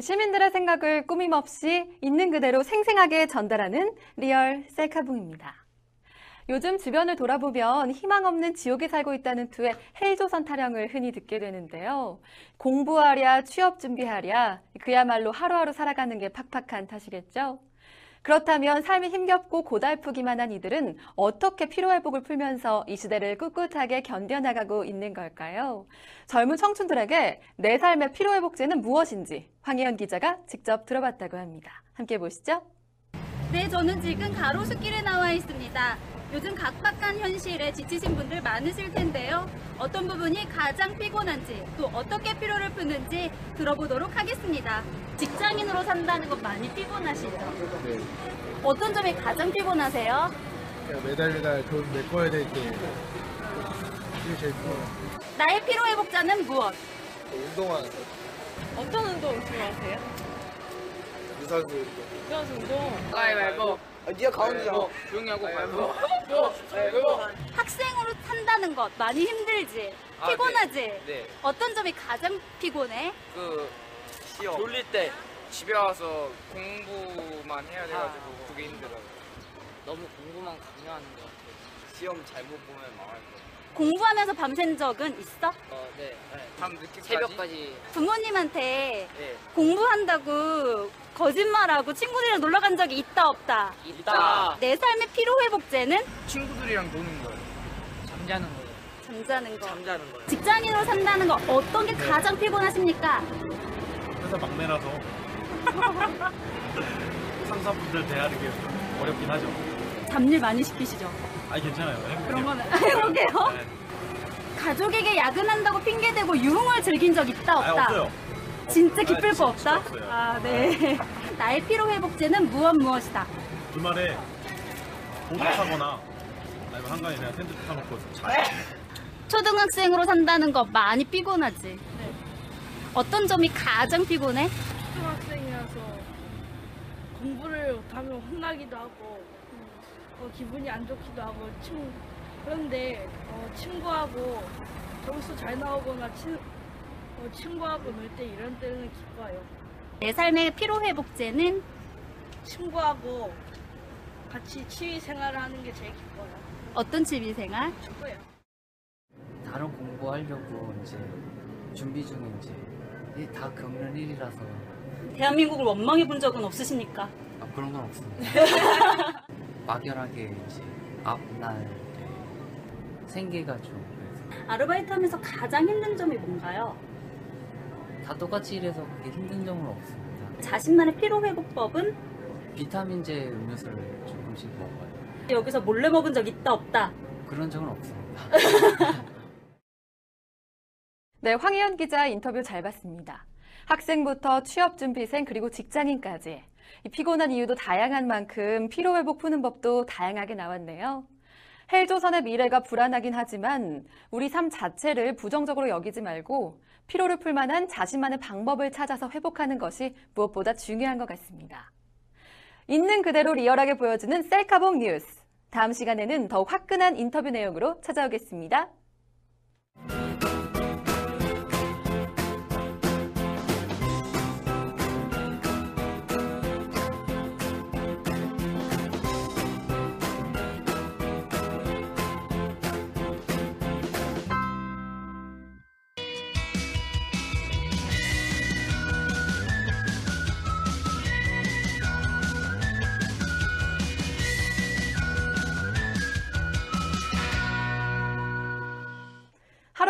시민들의 생각을 꾸밈없이 있는 그대로 생생하게 전달하는 리얼 셀카봉입니다. 요즘 주변을 돌아보면 희망 없는 지옥에 살고 있다는 투의 헬조선 타령을 흔히 듣게 되는데요. 공부하랴, 취업 준비하랴, 그야말로 하루하루 살아가는 게 팍팍한 탓이겠죠. 그렇다면 삶이 힘겹고 고달프기만 한 이들은 어떻게 피로회복을 풀면서 이 시대를 꿋꿋하게 견뎌나가고 있는 걸까요? 젊은 청춘들에게 내 삶의 피로회복제는 무엇인지 황혜연 기자가 직접 들어봤다고 합니다. 함께 보시죠. 네, 저는 지금 가로수길에 나와 있습니다. 요즘 각박한 현실에 지치신 분들 많으실 텐데요. 어떤 부분이 가장 피곤한지 또 어떻게 피로를 푸는지 들어보도록 하겠습니다. 직장인으로 산다는 건 많이 피곤하시죠? 네. 어떤 점이 가장 피곤하세요? 그냥 매달 매달 돈 메꿔야 될 때 이게 제일 좋아요. 나의 피로 회복자는 무엇? 운동하는 거. 어떤 운동 좋아하세요? 유산소 운동. 유산소 운동. 가위바위보. 아, 니가 가운데잖아. 조용히 하고 가위바위보. 학생으로 산다는 것 많이 힘들지? 아, 피곤하지? 네. 어떤 점이 가장 피곤해? 그 시험 졸릴 때 집에 와서 공부만 해야 돼가지고 그게 힘들어요. 너무 공부만 강요하는 것 같아요. 시험 잘못 보면 망할 거. 공부하면서 밤샌 적은 있어? 어, 네. 밤 늦게까지. 새벽까지. 부모님한테 네. 공부한다고 거짓말하고 친구들이랑 놀러 간 적이 있다 없다. 있다. 내 삶의 피로 회복제는 친구들이랑 노는 거예요. 잠자는 거예요. 잠자는 거. 잠자는 거예요. 직장인으로 산다는 거 어떤 게 가장 피곤하십니까? 회사 막내라서 상사분들 대하는 게좀 어렵긴 하죠. 잡일 많이 시키시죠? 아니 괜찮아요. 행복해요. 그런 거는 해볼게요. 네. 가족에게 야근한다고 핑계대고 유흥을 즐긴 적 있다 없다. 없어요. 진짜 아, 기쁠 거 없다. 없어요. 아 네. 나의 피로 회복제는 무엇 무엇이다. 주말에 보드 타거나 아니면 한강에 그냥 텐트 타놓고 자요. 초등학생으로 산다는 거 많이 피곤하지. 어떤 점이 가장 피곤해? 초등학생이라서 공부를 못하면 혼나기도 하고 어, 기분이 안 좋기도 하고 친, 그런데 어, 친구하고 점수 잘 나오거나 친, 어, 친구하고 놀 때 이런 때는 기뻐요. 내 삶의 피로 회복제는 친구하고 같이 취미 생활을 하는 게 제일 기뻐요. 어떤 취미생활? 축구요. 다른 공부하려고 이제 준비 중인지 이게 다 겪는 일이라서 대한민국을 원망해 본 적은 없으십니까? 아, 그런 건 없습니다. 막연하게 이제 앞날 생계가 좀 그래서 아르바이트 하면서 가장 힘든 점이 뭔가요? 다 똑같이 일해서 그게 힘든 점은 없습니다. 자신만의 피로 회복법은 비타민제 음료수를 조금씩 먹어요. 여기서 몰래 먹은 적 있다 없다. 그런 적은 없습니다. 네, 황혜연 기자 인터뷰 잘 봤습니다. 학생부터 취업준비생 그리고 직장인까지 이 피곤한 이유도 다양한 만큼 피로회복 푸는 법도 다양하게 나왔네요. 헬조선의 미래가 불안하긴 하지만 우리 삶 자체를 부정적으로 여기지 말고 피로를 풀 만한 자신만의 방법을 찾아서 회복하는 것이 무엇보다 중요한 것 같습니다. 있는 그대로 리얼하게 보여주는 셀카봉 뉴스. 다음 시간에는 더욱 화끈한 인터뷰 내용으로 찾아오겠습니다.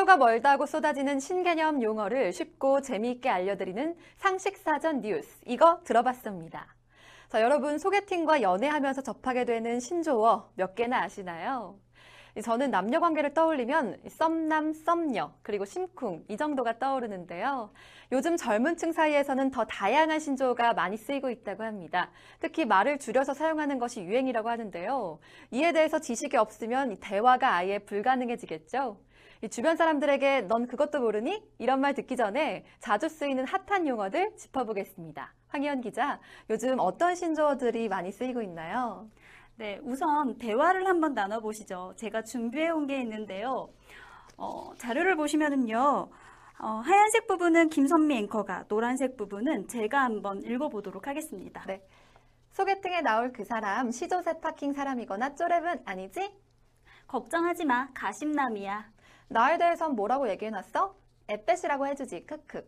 하루가 멀다고 쏟아지는 신개념 용어를 쉽고 재미있게 알려드리는 상식사전 뉴스. 이거 들어봤습니다. 자, 여러분 소개팅과 연애하면서 접하게 되는 신조어 몇 개나 아시나요? 저는 남녀 관계를 떠올리면 썸남, 썸녀, 그리고 심쿵 이 정도가 떠오르는데요. 요즘 젊은 층 사이에서는 더 다양한 신조어가 많이 쓰이고 있다고 합니다. 특히 말을 줄여서 사용하는 것이 유행이라고 하는데요. 이에 대해서 지식이 없으면 대화가 아예 불가능해지겠죠. 주변 사람들에게 넌 그것도 모르니? 이런 말 듣기 전에 자주 쓰이는 핫한 용어들 짚어보겠습니다. 황희연 기자, 요즘 어떤 신조어들이 많이 쓰이고 있나요? 네, 우선 대화를 한번 나눠보시죠. 제가 준비해 온 게 있는데요. 어, 자료를 보시면은요. 어, 하얀색 부분은 김선미 앵커가, 노란색 부분은 제가 한번 읽어보도록 하겠습니다. 네. 소개팅에 나올 그 사람 시조새 파킹 사람이거나 쪼렙은 아니지? 걱정하지 마, 가심남이야. 나에 대해선 뭐라고 얘기해놨어? 에빼시라고 해주지. 크크.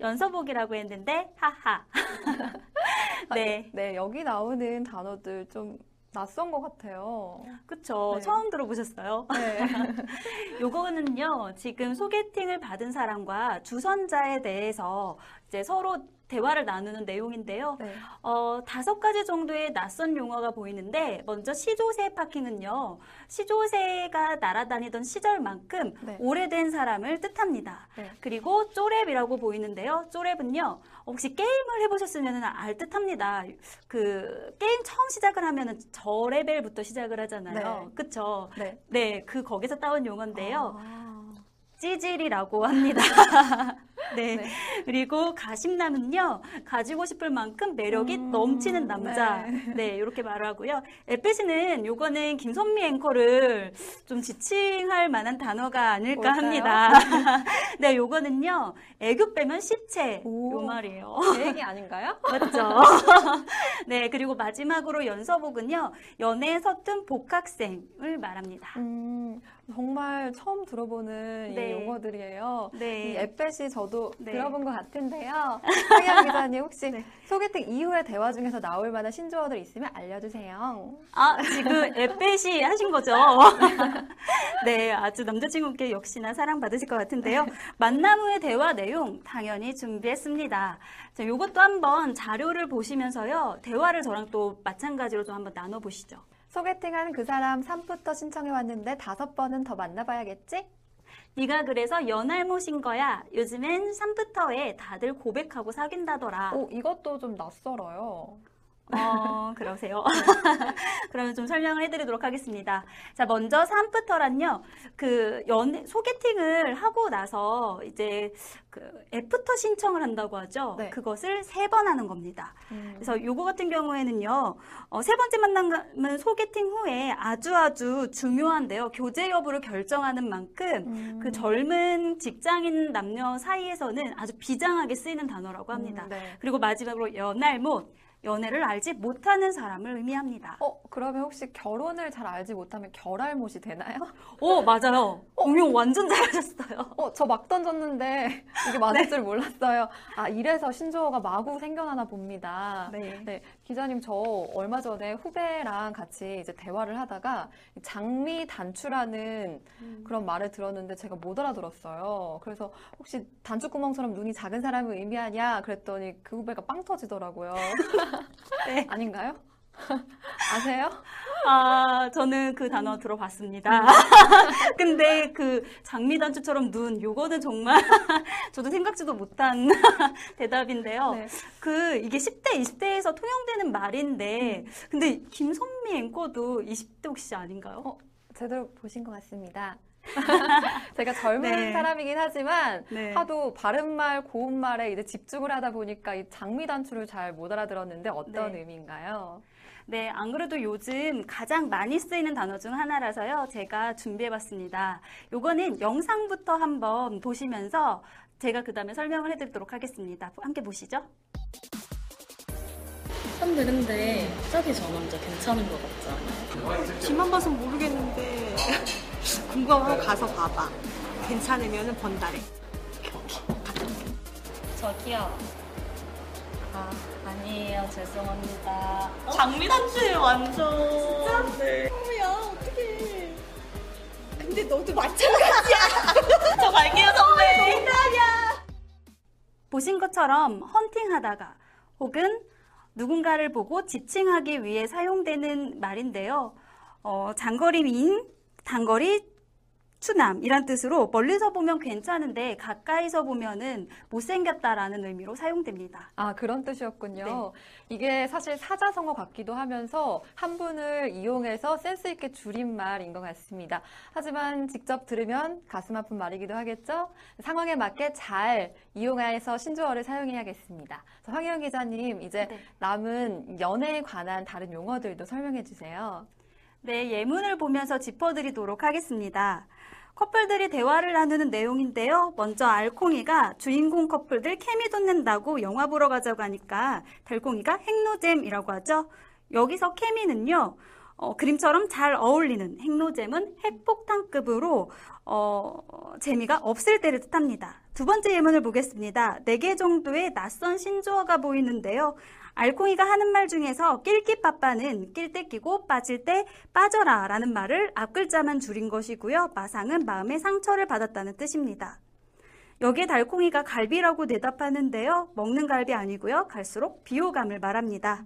연서복이라고 했는데, 하하. 네, 네, 여기 나오는 단어들 좀 낯선 것 같아요. 그쵸. 네. 처음 들어보셨어요? 네. 요거는요, 지금 소개팅을 받은 사람과 주선자에 대해서 이제 서로 대화를 나누는 내용인데요. 네. 어, 다섯 가지 정도의 낯선 용어가 보이는데, 먼저 시조새 파킹은요, 시조새가 날아다니던 시절만큼 네. 오래된 사람을 뜻합니다. 네. 그리고 쪼랩이라고 보이는데요. 쪼랩은요, 혹시 게임을 해보셨으면 알 듯합니다. 그, 게임 처음 시작을 하면은 저 레벨부터 시작을 하잖아요. 네. 그쵸? 네. 네, 그 거기서 따온 용어인데요. 아, 찌질이라고 합니다. 네. 네. 그리고 가심남은요, 가지고 싶을 만큼 매력이 음, 넘치는 남자. 네. 네. 이렇게 말을 하고요. 에페시는 요거는 김선미 앵커를 좀 지칭할 만한 단어가 아닐까 뭘까요? 합니다. 네, 요거는요, 애교 빼면 시체. 오. 요 말이에요. 제 얘기 아닌가요? 맞죠? 네, 그리고 마지막으로 연서복은요, 연애에 서툰 복학생을 말합니다. 음, 정말 처음 들어보는 네. 이 용어들이에요. 이 네. 에펫이 저도 네. 들어본 것 같은데요. 황영 기자님 혹시 네. 소개팅 이후의 대화 중에서 나올 만한 신조어들 있으면 알려주세요. 아, 지금 에페시 하신 거죠? 네, 아주 남자친구께 역시나 사랑받으실 것 같은데요. 만남 후의 대화 내용 당연히 준비했습니다. 자, 요것도 한번 자료를 보시면서요. 대화를 저랑 또 마찬가지로 좀 한번 나눠보시죠. 소개팅한 그 사람 삼프터 신청해 왔는데 다섯 번은 더 만나봐야겠지? 네가 그래서 연알못인 거야. 요즘엔 삼프터에 다들 고백하고 사귄다더라. 오, 이것도 좀 낯설어요. 어, 그러세요. 그러면 좀 설명을 해드리도록 하겠습니다. 자, 먼저 삼프터란요, 그, 연, 소개팅을 하고 나서 이제 그, 애프터 신청을 한다고 하죠. 네. 그것을 세 번 하는 겁니다. 음, 그래서 요거 같은 경우에는요, 어, 세 번째 만남은 소개팅 후에 아주 아주 중요한데요. 교제 여부를 결정하는 만큼 음. 그 젊은 직장인 남녀 사이에서는 아주 비장하게 쓰이는 단어라고 합니다. 음, 네. 그리고 마지막으로 연할못, 연애를 알지 못하는 사람을 의미합니다. 어, 그러면 혹시 결혼을 잘 알지 못하면 결알못이 되나요? 오, 맞아요. 응용 완전 잘하셨어요. 어, 저 막 던졌는데 이게 맞을 줄 몰랐어요. 아, 이래서 신조어가 마구 생겨나나 봅니다. 네. 네, 기자님, 저 얼마 전에 후배랑 같이 이제 대화를 하다가 장미 단추라는 그런 말을 들었는데 제가 못 알아들었어요. 그래서 혹시 단추구멍처럼 눈이 작은 사람을 의미하냐? 그랬더니 그 후배가 빵 터지더라고요. 네. 아닌가요? 아세요? 아, 저는 그 단어 들어봤습니다. 음. 근데 그 장미단추처럼 눈, 요거는 정말 저도 생각지도 못한 대답인데요. 네. 그 이게 10대, 20대에서 통용되는 말인데, 음. 근데 김선미 앵커도 20대 혹시 아닌가요? 어, 제대로 보신 것 같습니다. 제가 젊은 네. 사람이긴 하지만 네. 하도 바른 말, 고운 말에 이제 집중을 하다 보니까 이 장미 단추를 잘 못 알아들었는데 어떤 네. 의미인가요? 네, 안 그래도 요즘 가장 많이 쓰이는 단어 중 하나라서요. 제가 준비해봤습니다. 요거는 영상부터 한번 보시면서 제가 그 다음에 설명을 해드리도록 하겠습니다. 함께 보시죠. 참 되는데 저기 저 남자 괜찮은 것 같지 않아요? 뒤만 봐서 모르겠는데 궁금하면 가서 봐봐. 괜찮으면 번달해. 저기요. 아, 아니에요. 죄송합니다. 장미단추예요 완전. 진짜? 네. 어머야 어떡해. 근데 너도 마찬가지야. 저 갈게요 선배. 보신 것처럼 헌팅하다가 혹은 누군가를 보고 지칭하기 위해 사용되는 말인데요. 어, 장거리인 단거리 추남 이란 뜻으로 멀리서 보면 괜찮은데 가까이서 보면은 못생겼다라는 의미로 사용됩니다. 아, 그런 뜻이었군요. 네. 이게 사실 사자성어 같기도 하면서 한 분을 이용해서 센스 있게 줄인 말인 것 같습니다. 하지만 직접 들으면 가슴 아픈 말이기도 하겠죠? 상황에 맞게 잘 이용해서 신조어를 사용해야겠습니다. 자, 황혜영 기자님, 이제 네. 남은 연애에 관한 다른 용어들도 설명해 주세요. 네, 예문을 보면서 짚어드리도록 하겠습니다. 커플들이 대화를 나누는 내용인데요. 먼저 알콩이가 주인공 커플들 케미 돋는다고 영화 보러 가자고 하니까 달콩이가 핵노잼이라고 하죠. 여기서 케미는요. 어, 그림처럼 잘 어울리는 핵노잼은 핵폭탄급으로 어, 재미가 없을 때를 뜻합니다. 두 번째 예문을 보겠습니다. 네 개 정도의 낯선 신조어가 보이는데요. 알콩이가 하는 말 중에서 낄끼빠빠는 낄 때 끼고 빠질 때 빠져라 라는 말을 앞글자만 줄인 것이고요. 마상은 마음의 상처를 받았다는 뜻입니다. 여기에 달콩이가 갈비라고 대답하는데요. 먹는 갈비 아니고요. 갈수록 비호감을 말합니다.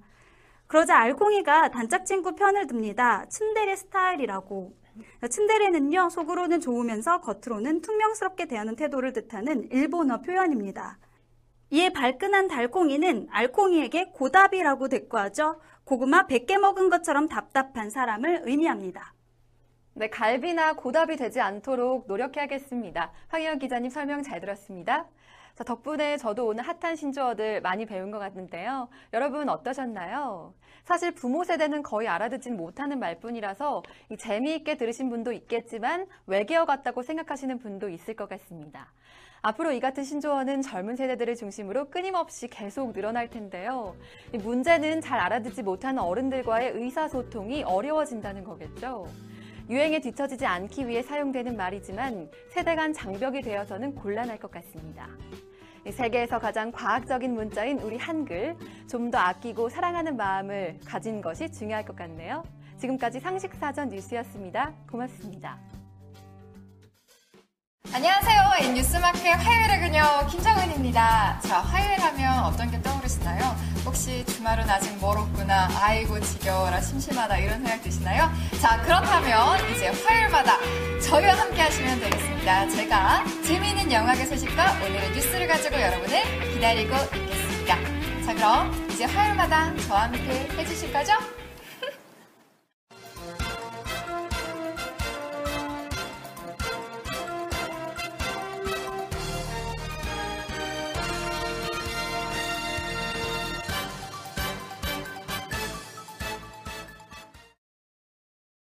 그러자 알콩이가 단짝 친구 편을 듭니다. 츤데레 스타일이라고. 츤데레는요, 속으로는 좋으면서 겉으로는 퉁명스럽게 대하는 태도를 뜻하는 일본어 표현입니다. 이에 발끈한 달콩이는 알콩이에게 고답이라고 대꾸하죠. 고구마 100개 먹은 것처럼 답답한 사람을 의미합니다. 네, 갈비나 고답이 되지 않도록 노력해야겠습니다. 황희연 기자님 설명 잘 들었습니다. 자, 덕분에 저도 오늘 핫한 신조어들 많이 배운 것 같는데요. 여러분 어떠셨나요? 사실 부모 세대는 거의 알아듣진 못하는 말뿐이라서 이 재미있게 들으신 분도 있겠지만 외계어 같다고 생각하시는 분도 있을 것 같습니다. 앞으로 이 같은 신조어는 젊은 세대들을 중심으로 끊임없이 계속 늘어날 텐데요. 이 문제는 잘 알아듣지 못하는 어른들과의 의사소통이 어려워진다는 거겠죠. 유행에 뒤처지지 않기 위해 사용되는 말이지만 세대 간 장벽이 되어서는 곤란할 것 같습니다. 세계에서 가장 과학적인 문자인 우리 한글, 좀 더 아끼고 사랑하는 마음을 가진 것이 중요할 것 같네요. 지금까지 상식사전 뉴스였습니다. 고맙습니다. 안녕하세요. N뉴스마켓 화요일의 그녀 김정은입니다. 자, 화요일 하면 어떤 게 떠오르시나요? 혹시 주말은 아직 멀었구나, 아이고 지겨워라, 심심하다 이런 생각 드시나요? 자, 그렇다면 이제 화요일마다 저희와 함께 하시면 되겠습니다. 제가 재미있는 영화계 소식과 오늘의 뉴스를 가지고 여러분을 기다리고 있겠습니다. 자, 그럼 이제 화요일마다 저와 함께 해주실 거죠?